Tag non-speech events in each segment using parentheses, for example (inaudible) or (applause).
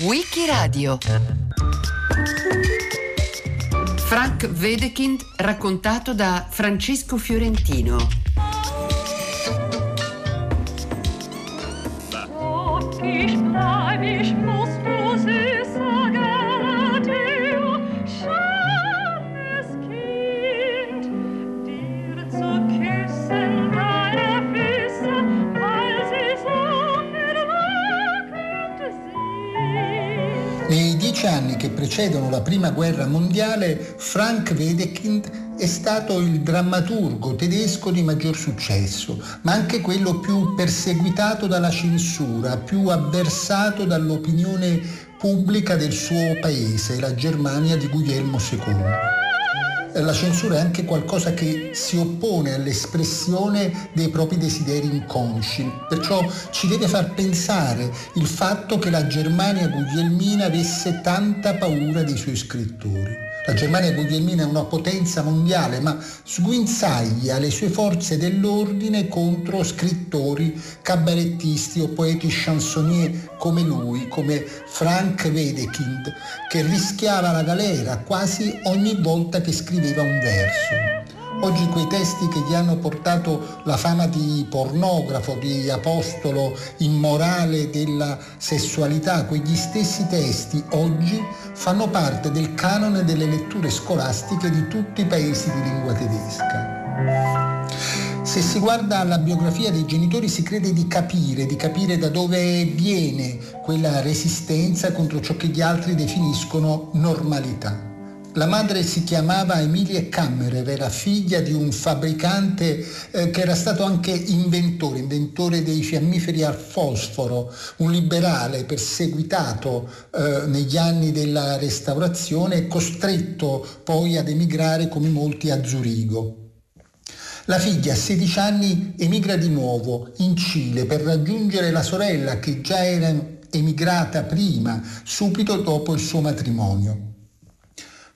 Wikiradio Frank Wedekind raccontato da Francesco Fiorentino. Anni che precedono la Prima Guerra Mondiale, Frank Wedekind è stato il drammaturgo tedesco di maggior successo, ma anche quello più perseguitato dalla censura, più avversato dall'opinione pubblica del suo paese, la Germania di Guglielmo II la censura è anche qualcosa che si oppone all'espressione dei propri desideri inconsci, perciò ci deve far pensare il fatto che la Germania guglielmina avesse tanta paura dei suoi scrittori. La Germania guglielmina è una potenza mondiale, ma sguinzaglia le sue forze dell'ordine contro scrittori, cabarettisti o poeti chansonnier come lui, come Frank Wedekind, che rischiava la galera quasi ogni volta che scriveva un verso. Oggi quei testi che gli hanno portato la fama di pornografo, di apostolo immorale della sessualità, quegli stessi testi oggi fanno parte del canone delle letture scolastiche di tutti i paesi di lingua tedesca. Se si guarda la biografia dei genitori si crede di capire, di capire da dove viene quella resistenza contro ciò che gli altri definiscono normalità. La madre si chiamava Emilia Kammerer, era figlia di un fabbricante eh, che era stato anche inventore, inventore dei fiammiferi al fosforo, un liberale perseguitato eh, negli anni della restaurazione e costretto poi ad emigrare come molti a Zurigo. La figlia a 16 anni emigra di nuovo in Cile per raggiungere la sorella che già era emigrata prima, subito dopo il suo matrimonio.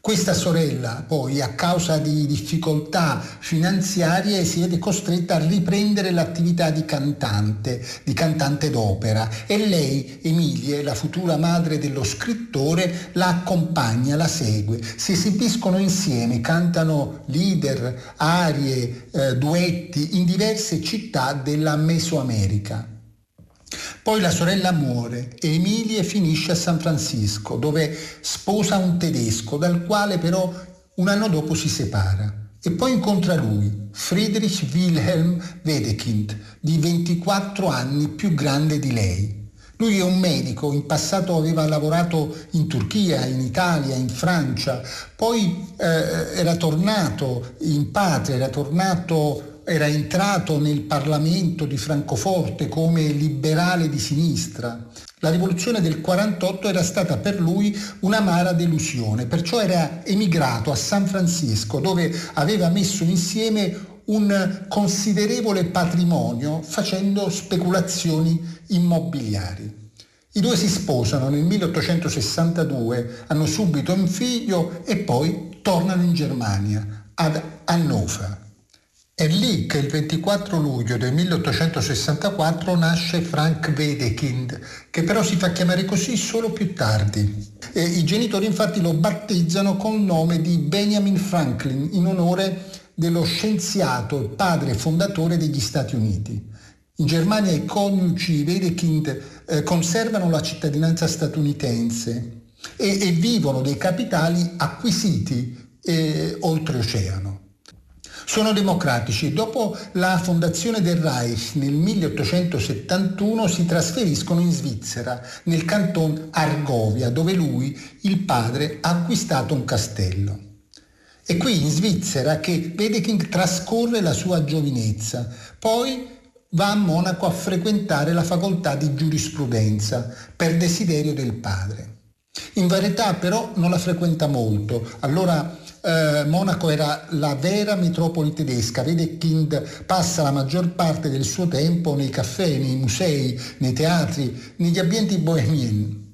Questa sorella poi a causa di difficoltà finanziarie si vede costretta a riprendere l'attività di cantante, di cantante d'opera e lei, Emilie, la futura madre dello scrittore, la accompagna, la segue. Si esibiscono insieme, cantano leader, arie, eh, duetti in diverse città della Mesoamerica. Poi la sorella muore e Emilie finisce a San Francisco, dove sposa un tedesco, dal quale però un anno dopo si separa. E poi incontra lui, Friedrich Wilhelm Wedekind, di 24 anni più grande di lei. Lui è un medico, in passato aveva lavorato in Turchia, in Italia, in Francia, poi eh, era tornato in patria, era tornato era entrato nel Parlamento di Francoforte come liberale di sinistra. La rivoluzione del 48 era stata per lui un'amara delusione, perciò era emigrato a San Francisco dove aveva messo insieme un considerevole patrimonio facendo speculazioni immobiliari. I due si sposano nel 1862, hanno subito un figlio e poi tornano in Germania, ad Hannover. È lì che il 24 luglio del 1864 nasce Frank Wedekind, che però si fa chiamare così solo più tardi. E I genitori infatti lo battezzano col nome di Benjamin Franklin in onore dello scienziato e padre fondatore degli Stati Uniti. In Germania i coniugi Wedekind eh, conservano la cittadinanza statunitense e, e vivono dei capitali acquisiti eh, oltreoceano. Sono democratici dopo la fondazione del Reich nel 1871 si trasferiscono in Svizzera, nel canton Argovia, dove lui, il padre, ha acquistato un castello. È qui in Svizzera che Wedekind trascorre la sua giovinezza, poi va a Monaco a frequentare la facoltà di giurisprudenza per desiderio del padre. In verità però non la frequenta molto, allora eh, Monaco era la vera metropoli tedesca, vede Kind passa la maggior parte del suo tempo nei caffè, nei musei, nei teatri, negli ambienti bohemien.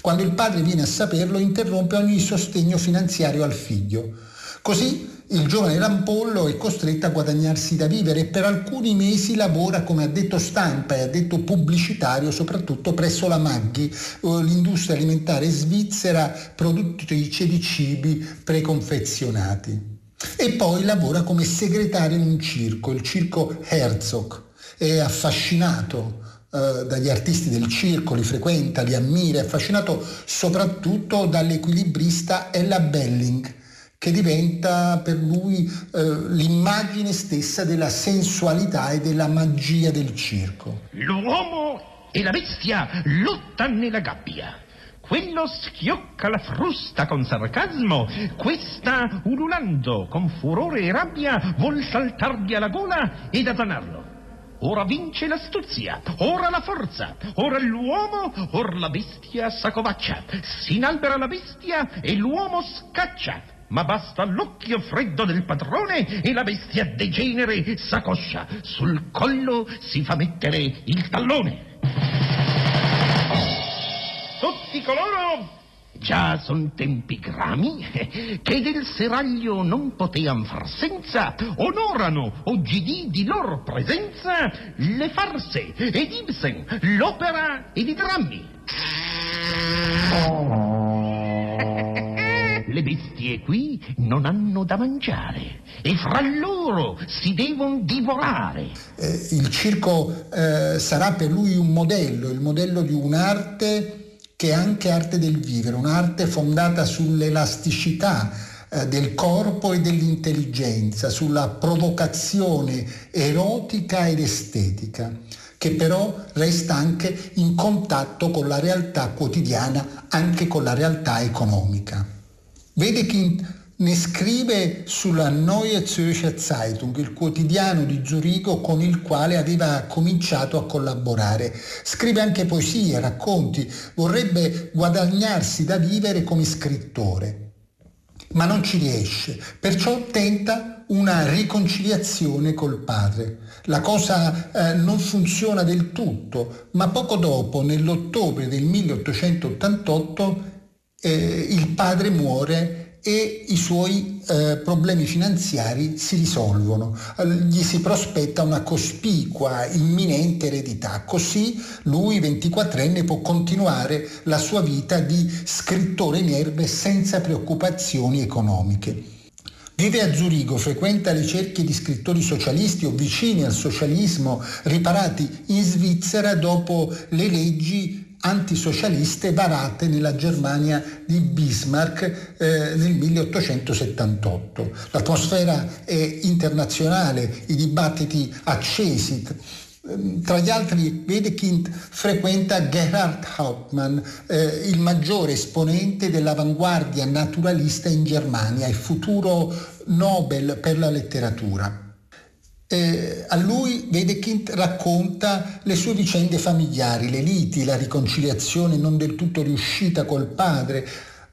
Quando il padre viene a saperlo interrompe ogni sostegno finanziario al figlio. Così il giovane Rampollo è costretto a guadagnarsi da vivere e per alcuni mesi lavora come addetto stampa e addetto pubblicitario soprattutto presso la Maggi, eh, l'industria alimentare svizzera produttrice di cibi preconfezionati. E poi lavora come segretario in un circo, il circo Herzog. È affascinato eh, dagli artisti del circo, li frequenta, li ammira, è affascinato soprattutto dall'equilibrista Ella Belling, che diventa per lui eh, l'immagine stessa della sensualità e della magia del circo. L'uomo e la bestia lottano nella gabbia. Quello schiocca la frusta con sarcasmo, questa, ululando con furore e rabbia, vuol saltargli alla gola ed azzanarlo. Ora vince l'astuzia, ora la forza, ora l'uomo, ora la bestia s'accovaccia. Si inalbera la bestia e l'uomo scaccia ma basta l'occhio freddo del padrone e la bestia degenere s'accoscia. Sul collo si fa mettere il tallone. Tutti coloro Già son tempi grami (laughs) che del seraglio non potean far senza, onorano oggidì di lor presenza le farse ed Ibsen, l'opera ed i drammi. Le bestie qui non hanno da mangiare e fra loro si devono divorare. Eh, il circo eh, sarà per lui un modello, il modello di un'arte che è anche arte del vivere, un'arte fondata sull'elasticità eh, del corpo e dell'intelligenza, sulla provocazione erotica ed estetica che però resta anche in contatto con la realtà quotidiana, anche con la realtà economica. Wedekind ne scrive sulla Neue Zürcher Zeitung, il quotidiano di Zurigo con il quale aveva cominciato a collaborare. Scrive anche poesie, racconti, vorrebbe guadagnarsi da vivere come scrittore, ma non ci riesce, perciò tenta una riconciliazione col padre. La cosa eh, non funziona del tutto, ma poco dopo, nell'ottobre del 1888, eh, il padre muore e i suoi eh, problemi finanziari si risolvono, gli si prospetta una cospicua, imminente eredità, così lui 24enne può continuare la sua vita di scrittore in erbe senza preoccupazioni economiche. Vive a Zurigo, frequenta le cerchie di scrittori socialisti o vicini al socialismo riparati in Svizzera dopo le leggi antisocialiste varate nella Germania di Bismarck eh, nel 1878. L'atmosfera è internazionale, i dibattiti accesi. Tra gli altri Wedekind frequenta Gerhard Hauptmann, eh, il maggiore esponente dell'avanguardia naturalista in Germania e futuro Nobel per la letteratura. Eh, a lui Wedekind racconta le sue vicende familiari, le liti, la riconciliazione non del tutto riuscita col padre.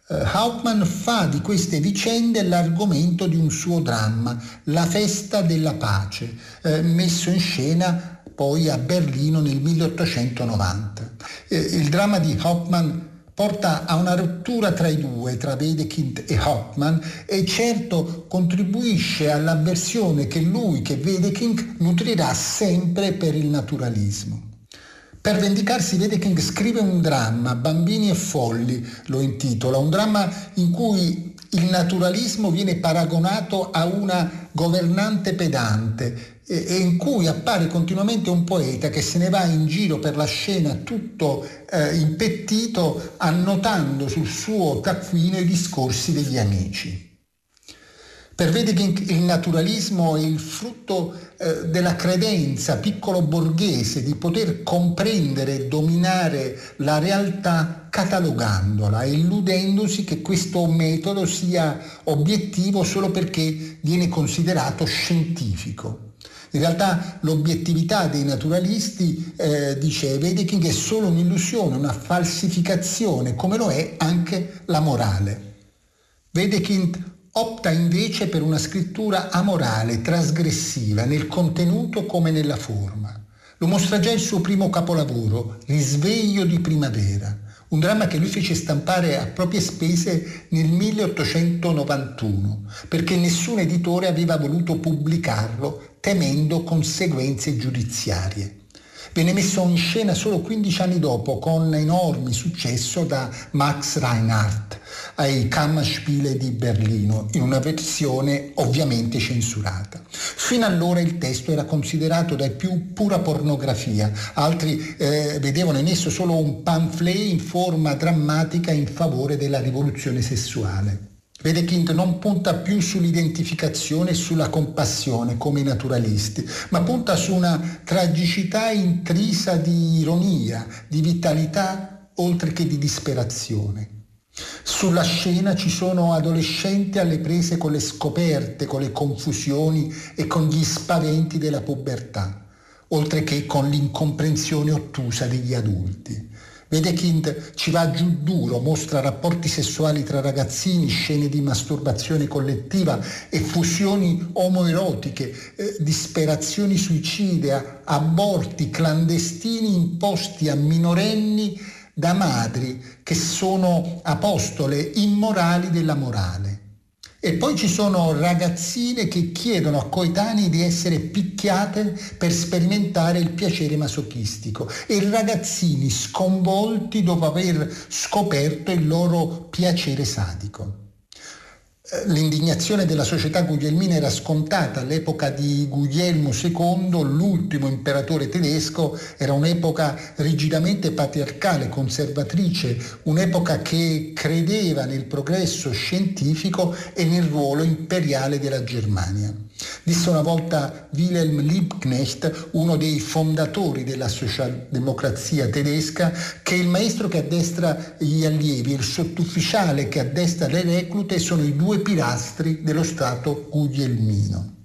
Eh, Hauptmann fa di queste vicende l'argomento di un suo dramma, La festa della pace, eh, messo in scena poi a Berlino nel 1890. Eh, il dramma di Hauptmann porta a una rottura tra i due, tra Wedekind e Hoffman, e certo contribuisce all'avversione che lui, che Wedekind, nutrirà sempre per il naturalismo. Per vendicarsi Wedekind scrive un dramma, Bambini e folli lo intitola, un dramma in cui il naturalismo viene paragonato a una governante pedante e in cui appare continuamente un poeta che se ne va in giro per la scena tutto eh, impettito annotando sul suo taccuino i discorsi degli amici. Per Wedekind il naturalismo è il frutto eh, della credenza piccolo borghese di poter comprendere e dominare la realtà catalogandola, illudendosi che questo metodo sia obiettivo solo perché viene considerato scientifico. In realtà l'obiettività dei naturalisti, eh, dice Wedekind, è solo un'illusione, una falsificazione, come lo è anche la morale. Wedekind opta invece per una scrittura amorale, trasgressiva, nel contenuto come nella forma. Lo mostra già il suo primo capolavoro, Risveglio di primavera, un dramma che lui fece stampare a proprie spese nel 1891, perché nessun editore aveva voluto pubblicarlo temendo conseguenze giudiziarie. Venne messo in scena solo 15 anni dopo con enorme successo da Max Reinhardt ai Kammerspiele di Berlino, in una versione ovviamente censurata. Fino allora il testo era considerato dai più pura pornografia, altri eh, vedevano in esso solo un pamphlet in forma drammatica in favore della rivoluzione sessuale. Wedekind non punta più sull'identificazione e sulla compassione come i naturalisti, ma punta su una tragicità intrisa di ironia, di vitalità oltre che di disperazione. Sulla scena ci sono adolescenti alle prese con le scoperte, con le confusioni e con gli spaventi della pubertà, oltre che con l'incomprensione ottusa degli adulti. Wedekind ci va giù duro, mostra rapporti sessuali tra ragazzini, scene di masturbazione collettiva, effusioni omoerotiche, eh, disperazioni suicide, aborti clandestini imposti a minorenni da madri che sono apostole immorali della morale. E poi ci sono ragazzine che chiedono a coetanei di essere picchiate per sperimentare il piacere masochistico e ragazzini sconvolti dopo aver scoperto il loro piacere sadico. Eh, l'indignazione della società guglielmina era scontata. All'epoca di Guglielmo II, l'ultimo imperatore tedesco, era un'epoca rigidamente patriarcale, conservatrice, un'epoca che credeva nel progresso scientifico e nel ruolo imperiale della Germania. Disse una volta Wilhelm Liebknecht, uno dei fondatori della socialdemocrazia tedesca, che il maestro che addestra gli allievi e il sottufficiale che addestra le reclute sono i due pilastri dello Stato guglielmino.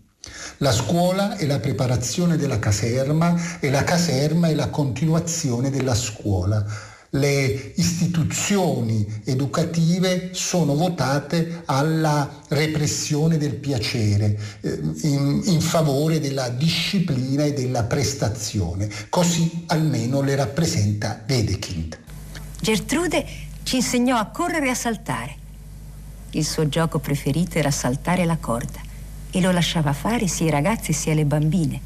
La scuola è la preparazione della caserma e la caserma è la continuazione della scuola le istituzioni educative sono votate alla repressione del piacere, eh, in, in, favore della disciplina e della prestazione. Così almeno le rappresenta Wedekind. Gertrude ci insegnò a correre e a saltare. Il suo gioco preferito era saltare la corda e lo lasciava fare sia ai ragazzi sia alle bambine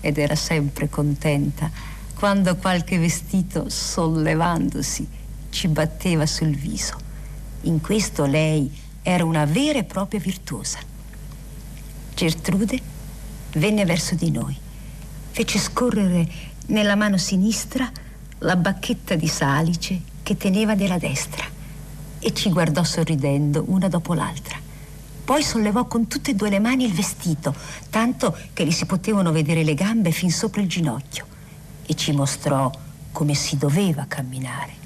ed era sempre contenta quando qualche vestito, sollevandosi, ci batteva sul viso. In questo lei era una vera e propria virtuosa. Gertrude venne verso di noi, fece scorrere nella mano sinistra la bacchetta di salice che teneva nella destra e ci guardò sorridendo una dopo l'altra. Poi sollevò con tutte e due le mani il vestito, tanto che gli si potevano vedere le gambe fin sopra il ginocchio e ci mostrò come si doveva camminare.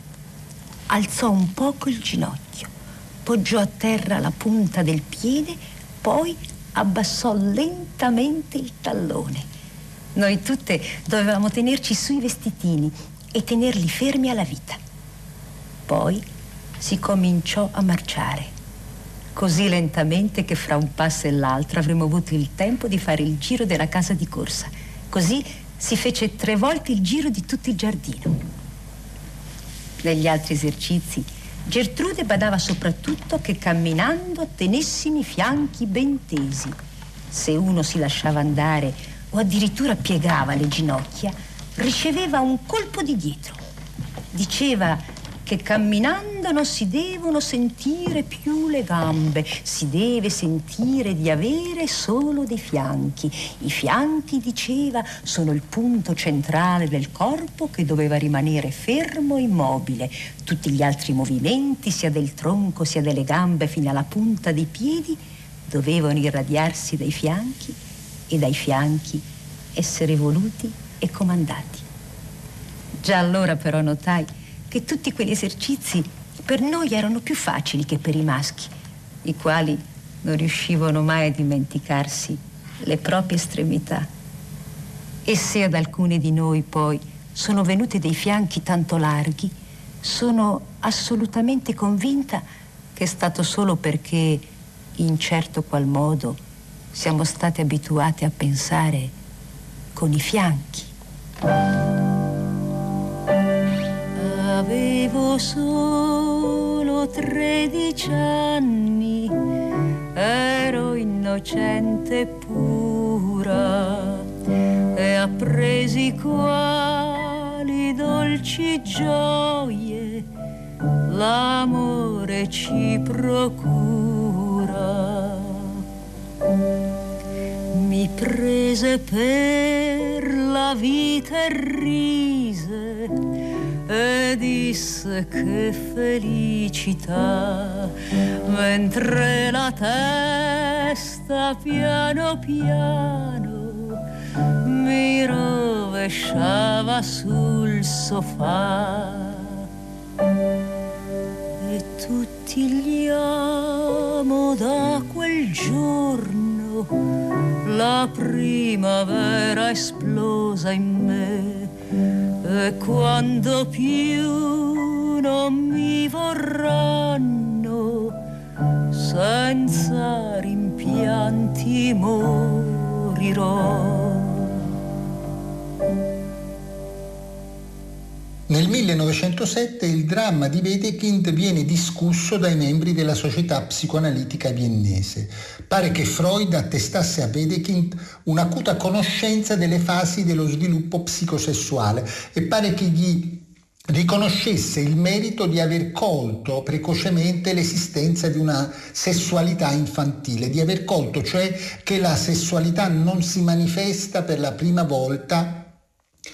Alzò un poco il ginocchio, poggiò a terra la punta del piede, poi abbassò lentamente il tallone. Noi tutte dovevamo tenerci sui vestitini e tenerli fermi alla vita. Poi si cominciò a marciare, così lentamente che fra un passo e l'altro avremmo avuto il tempo di fare il giro della casa di corsa. Così si fece tre volte il giro di tutto il giardino. Negli altri esercizi, Gertrude badava soprattutto che camminando tenessimo i fianchi ben tesi. Se uno si lasciava andare o addirittura piegava le ginocchia, riceveva un colpo di dietro. Diceva che camminando non si devono sentire più le gambe, si deve sentire di avere solo dei fianchi. I fianchi, diceva, sono il punto centrale del corpo che doveva rimanere fermo e immobile. Tutti gli altri movimenti, sia del tronco sia delle gambe fino alla punta dei piedi, dovevano irradiarsi dai fianchi e dai fianchi essere voluti e comandati. Già allora però notai che tutti quegli esercizi per noi erano più facili che per i maschi, i quali non riuscivano mai a dimenticarsi le proprie estremità. E se ad alcune di noi poi sono venute dei fianchi tanto larghi, sono assolutamente convinta che è stato solo perché in certo qual modo siamo state abituate a pensare con i fianchi. Avevo solo tredici anni, ero innocente e pura e appresi quali dolci gioie l'amore ci procura. Mi prese per la vita e rise e disse che felicità, mentre la testa piano piano mi rovesciava sul sofà. E tutti gli amo da quel giorno, la primavera esplosa in me e quando più non mi vorranno, senza rimpianti morirò. Nel 1907 il dramma di Wedekind viene discusso dai membri della Società Psicoanalitica Viennese. Pare che Freud attestasse a Wedekind un'acuta conoscenza delle fasi dello sviluppo psicosessuale e pare che gli riconoscesse il merito di aver colto precocemente l'esistenza di una sessualità infantile, di aver colto cioè che la sessualità non si manifesta per la prima volta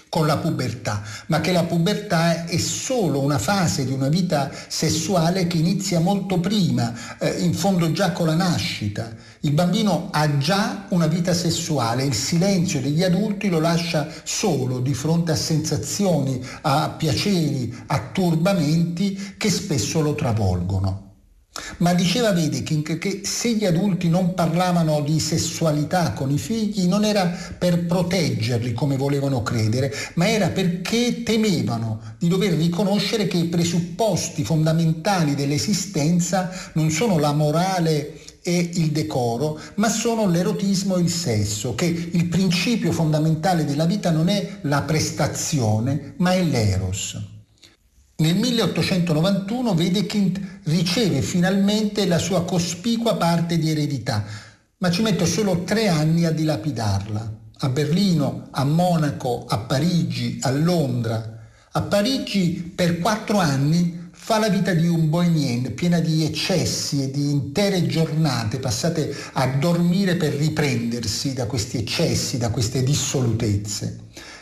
con la pubertà, ma che la pubertà è solo una fase di una vita sessuale che inizia molto prima, eh, in fondo già con la nascita. Il bambino ha già una vita sessuale, il silenzio degli adulti lo lascia solo di fronte a sensazioni, a piaceri, a turbamenti che spesso lo travolgono. Ma diceva Wedekind che se gli adulti non parlavano di sessualità con i figli non era per proteggerli come volevano credere, ma era perché temevano di dover riconoscere che i presupposti fondamentali dell'esistenza non sono la morale e il decoro, ma sono l'erotismo e il sesso, che il principio fondamentale della vita non è la prestazione, ma è l'eros. Nel 1891 Wedekind riceve finalmente la sua cospicua parte di eredità, ma ci mette solo tre anni a dilapidarla. A Berlino, a Monaco, a Parigi, a Londra. A Parigi per quattro anni fa la vita di un bohemien piena di eccessi e di intere giornate passate a dormire per riprendersi da questi eccessi, da queste dissolutezze.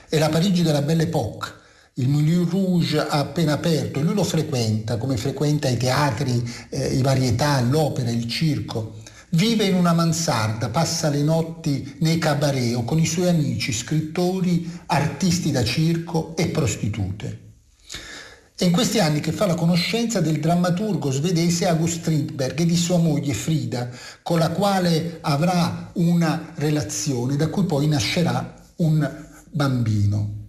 È la Parigi della Belle Époque, il Moulin Rouge ha appena aperto, lui lo frequenta come frequenta i teatri, eh, i varietà, l'opera, il circo. Vive in una mansarda, passa le notti nei cabaret o con i suoi amici, scrittori, artisti da circo e prostitute. È in questi anni che fa la conoscenza del drammaturgo svedese August Strindberg e di sua moglie Frida, con la quale avrà una relazione da cui poi nascerà un bambino.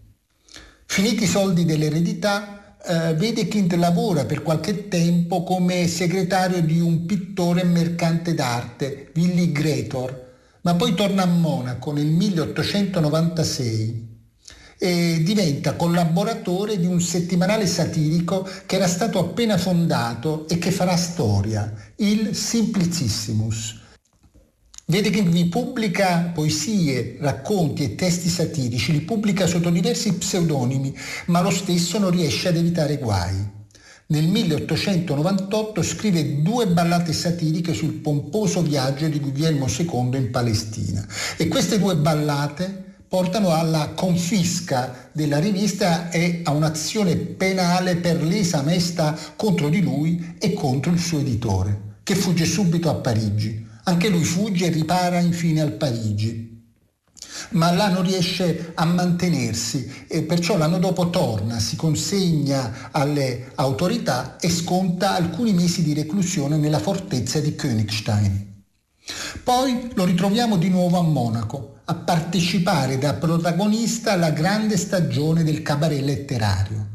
Finiti i soldi dell'eredità, eh, Wedekind lavora per qualche tempo come segretario di un pittore mercante d'arte, Willy Gretor, ma poi torna a Monaco nel 1896 e diventa collaboratore di un settimanale satirico che era stato appena fondato e che farà storia, il Simplicissimus Che vi pubblica poesie, racconti e testi satirici, li pubblica sotto diversi pseudonimi, ma lo stesso non riesce ad evitare guai. Nel 1898 scrive due ballate satiriche sul pomposo viaggio di Guglielmo II in Palestina e queste due ballate portano alla confisca della rivista e a un'azione penale per lesa maestà contro di lui e contro il suo editore, che fugge subito a Parigi. Anche lui fugge e ripara infine al Parigi. Ma là non riesce a mantenersi e perciò l'anno dopo torna, si consegna alle autorità e sconta alcuni mesi di reclusione nella fortezza di Königstein. Poi lo ritroviamo di nuovo a Monaco, a partecipare da protagonista alla grande stagione del cabaret letterario.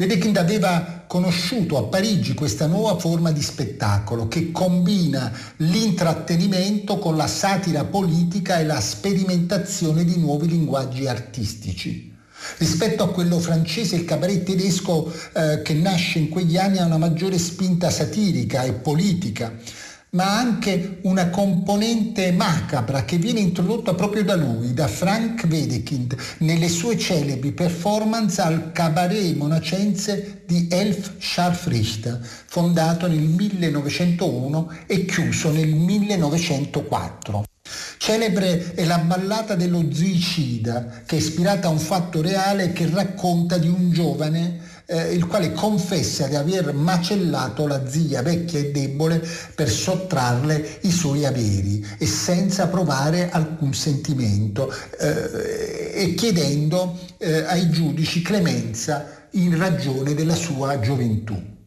Wedekind aveva conosciuto a Parigi questa nuova forma di spettacolo che combina l'intrattenimento con la satira politica e la sperimentazione di nuovi linguaggi artistici. Rispetto a quello francese, il cabaret tedesco eh, che nasce in quegli anni ha una maggiore spinta satirica e politica ma anche una componente macabra che viene introdotta proprio da lui, da Frank Wedekind, nelle sue celebri performance al cabaret monacense di Elf Scharfrichter, fondato nel 1901 e chiuso nel 1904. Celebre è la ballata dello zoicida, che è ispirata a un fatto reale che racconta di un giovane eh, il quale confessa di aver macellato la zia vecchia e debole per sottrarle i suoi averi e senza provare alcun sentimento eh, e chiedendo eh, ai giudici clemenza in ragione della sua gioventù.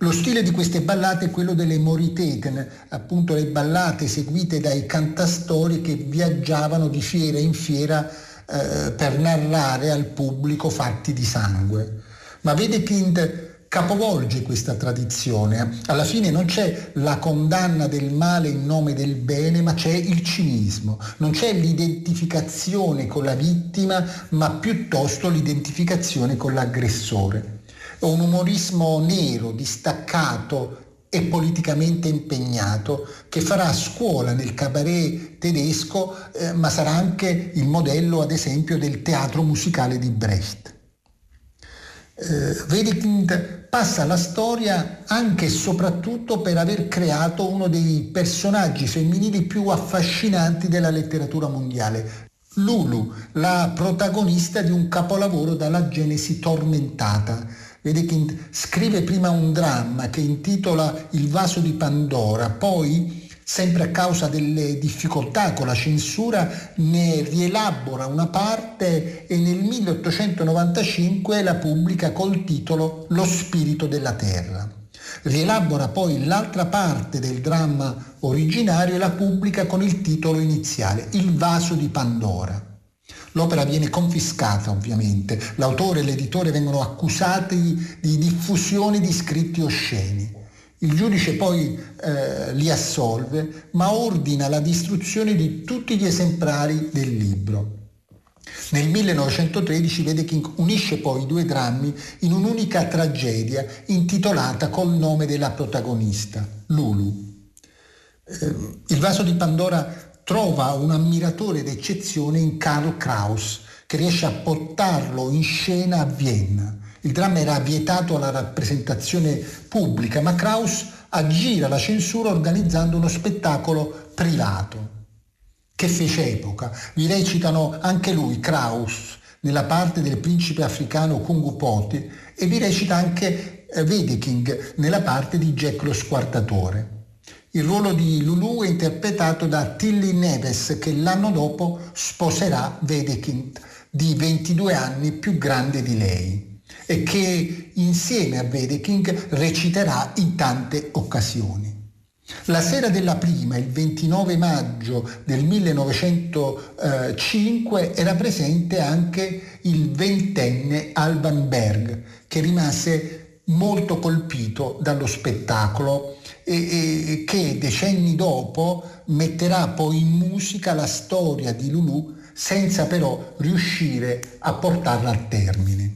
Lo stile di queste ballate è quello delle Moriteten, appunto le ballate eseguite dai cantastori che viaggiavano di fiera in fiera eh, per narrare al pubblico fatti di sangue. Ma Wedekind capovolge questa tradizione. Alla fine non c'è la condanna del male in nome del bene, ma c'è il cinismo. Non c'è l'identificazione con la vittima, ma piuttosto l'identificazione con l'aggressore. Un umorismo nero, distaccato e politicamente impegnato che farà scuola nel cabaret tedesco, eh, ma sarà anche il modello, ad esempio, del teatro musicale di Brecht eh, Wedekind passa alla storia anche e soprattutto per aver creato uno dei personaggi femminili più affascinanti della letteratura mondiale. Lulu, la protagonista di un capolavoro dalla genesi tormentata. Wedekind scrive prima un dramma che intitola Il vaso di Pandora, poi sempre a causa delle difficoltà con la censura, ne rielabora una parte e nel 1895 la pubblica col titolo Lo spirito della terra. Rielabora poi l'altra parte del dramma originario e la pubblica con il titolo iniziale, Il vaso di Pandora. L'opera viene confiscata ovviamente, l'autore e l'editore vengono accusati di diffusione di scritti osceni. Il giudice poi eh, li assolve, ma ordina la distruzione di tutti gli esemplari del libro. Nel 1913 Wedekind unisce poi i due drammi in un'unica tragedia intitolata col nome della protagonista, Lulu. Eh, il vaso di Pandora trova un ammiratore d'eccezione in Karl Kraus, che riesce a portarlo in scena a Vienna il dramma era vietato alla rappresentazione pubblica, ma Kraus aggira la censura organizzando uno spettacolo privato che fece epoca. Vi recitano anche lui, Kraus, nella parte del principe africano Kungupoti e vi recita anche eh, Wedeking nella parte di Jack lo squartatore. Il ruolo di Lulu è interpretato da Tilly Neves che l'anno dopo sposerà Wedekind di 22 anni più grande di lei e che insieme a Wedeking reciterà in tante occasioni. La sera della prima, il 29 maggio del 1905, era presente anche il ventenne Alban Berg, che rimase molto colpito dallo spettacolo e, che decenni dopo metterà poi in musica la storia di Lulu senza però riuscire a portarla a termine.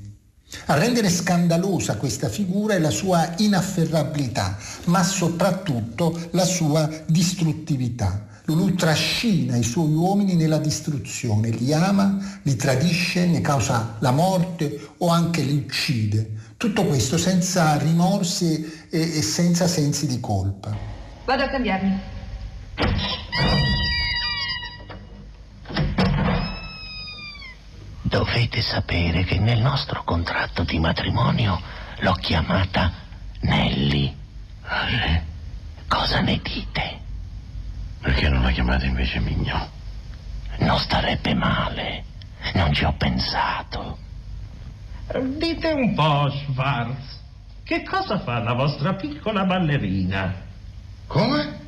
A rendere scandalosa questa figura è la sua inafferrabilità, ma soprattutto la sua distruttività. Lulu trascina i suoi uomini nella distruzione, li ama, li tradisce, ne causa la morte o anche li uccide. Tutto questo senza rimorsi e, e senza sensi di colpa. Vado a cambiarmi. Dovete sapere che nel nostro contratto di matrimonio l'ho chiamata Nelly. Ah, sì? Cosa ne dite? Perché non la chiamate invece Mignon? Non starebbe male. Non ci ho pensato. Dite un po', Schwarz, che cosa fa la vostra piccola ballerina? Come?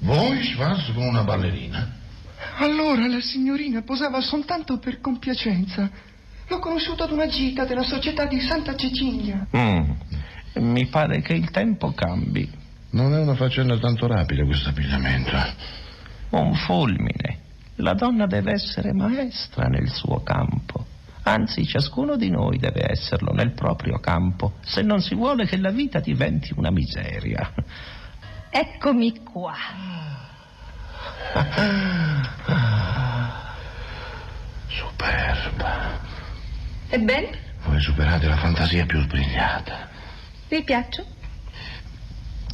Voi, Schwarz, con una ballerina? Allora la signorina posava soltanto per compiacenza. L'ho conosciuta ad una gita della società di Santa Cecilia. Mm. Mi pare che il tempo cambi. Non è una faccenda tanto rapida questo abbigliamento. Un fulmine. La donna deve essere maestra nel suo campo. Anzi, ciascuno di noi deve esserlo nel proprio campo, se non si vuole che la vita diventi una miseria. Eccomi qua. Superba. Ebbene, Voi superate la fantasia più sbrigliata. vi piaccio?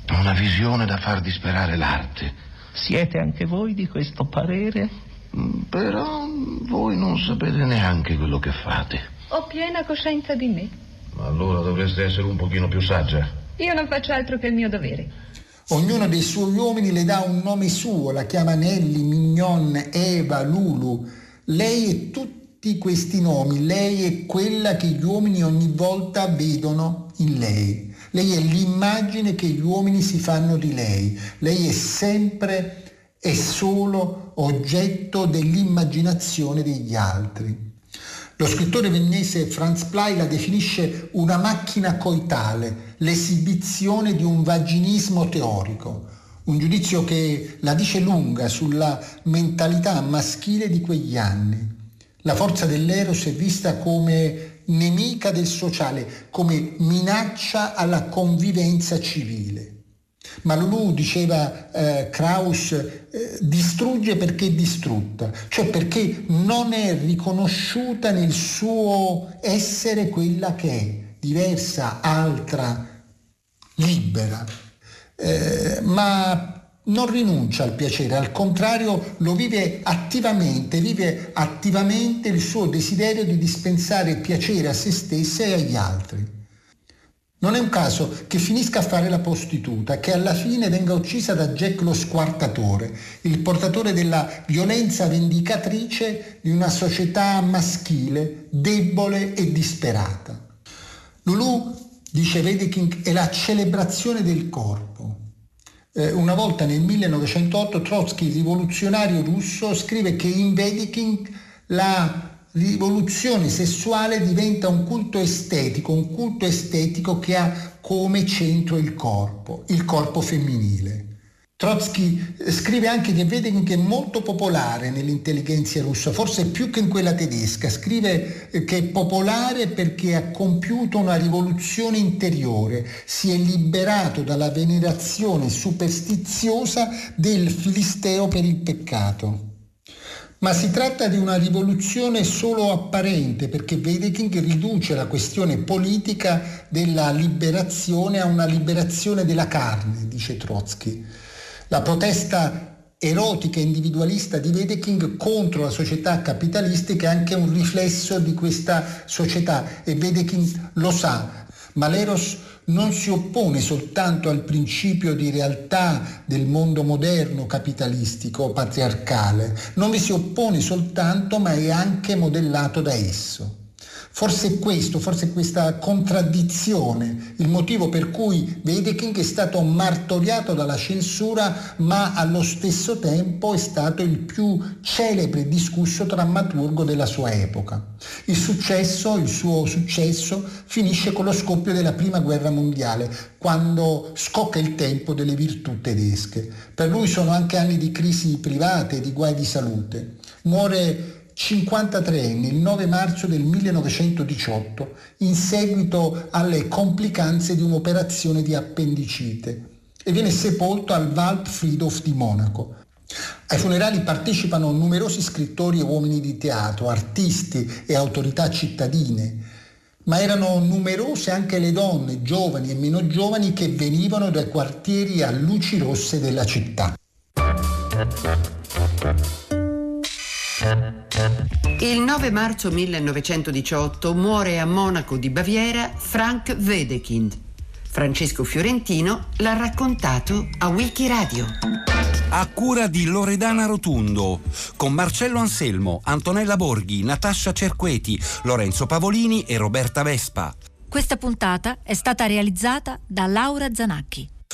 Una visione da far disperare l'arte. Siete anche voi di questo parere? Mm, Però voi non sapete neanche quello che fate. Ho piena coscienza di me. Ma allora dovreste essere un pochino più saggia. Io non faccio altro che il mio dovere. Ognuno dei suoi uomini le dà un nome suo, la chiama Nelly, Mignon, Eva, Lulu. Lei è tutti questi nomi, lei è quella che gli uomini ogni volta vedono in lei. Lei è l'immagine che gli uomini si fanno di lei. Lei è sempre e solo oggetto dell'immaginazione degli altri. Lo scrittore viennese Franz Play la definisce una macchina coitale, l'esibizione di un vaginismo teorico, un giudizio che la dice lunga sulla mentalità maschile di quegli anni. La forza dell'eros è vista come nemica del sociale, come minaccia alla convivenza civile. Ma Lulu, diceva eh, Kraus, eh, distrugge perché è distrutta, cioè perché non è riconosciuta nel suo essere quella che è, diversa, altra, libera. Eh, ma non rinuncia al piacere, al contrario lo vive attivamente, vive attivamente il suo desiderio di dispensare piacere a se stessa e agli altri. Non è un caso che finisca a fare la prostituta, che alla fine venga uccisa da Jack lo squartatore, il portatore della violenza vendicatrice di una società maschile, debole e disperata. Lulu, dice Wedekind, è la celebrazione del corpo. Eh, una volta nel 1908 Trotsky, rivoluzionario russo, scrive che in Wedekind la rivoluzione sessuale diventa un culto estetico, un culto estetico che ha come centro il corpo, il corpo femminile. Trotsky scrive anche che che è molto popolare nell'intelligenza russa, forse più che in quella tedesca. Scrive che è popolare perché ha compiuto una rivoluzione interiore, si è liberato dalla venerazione superstiziosa del filisteo per il peccato. Ma si tratta di una rivoluzione solo apparente perché Wedekind riduce la questione politica della liberazione a una liberazione della carne, dice Trotsky. La protesta erotica e individualista di Wedekind contro la società capitalistica è anche un riflesso di questa società e Wedekind lo sa, ma l'eros non si oppone soltanto al principio di realtà del mondo moderno capitalistico patriarcale, non vi si oppone soltanto ma è anche modellato da esso. Forse è questo, forse è questa contraddizione il motivo per cui Wedekind è stato martoriato dalla censura ma allo stesso tempo è stato il più celebre e discusso drammaturgo della sua epoca. Il successo, il suo successo finisce con lo scoppio della prima guerra mondiale, quando scocca il tempo delle virtù tedesche. Per lui sono anche anni di crisi private di guai di salute. Muore 53 anni, il 9 marzo del 1918, in seguito alle complicanze di un'operazione di appendicite e viene sepolto al Waldfriedhof di Monaco. Ai funerali partecipano numerosi scrittori e uomini di teatro, artisti e autorità cittadine, ma erano numerose anche le donne, giovani e meno giovani, che venivano dai quartieri a luci rosse della città. Il 9 marzo 1918 muore a Monaco di Baviera Frank Wedekind. Francesco Fiorentino l'ha raccontato a Wikiradio. A cura di Loredana Rotundo, con Marcello Anselmo, Antonella Borghi, Natascia Cerqueti, Lorenzo Pavolini e Roberta Vespa. Questa puntata è stata realizzata da Laura Zanacchi.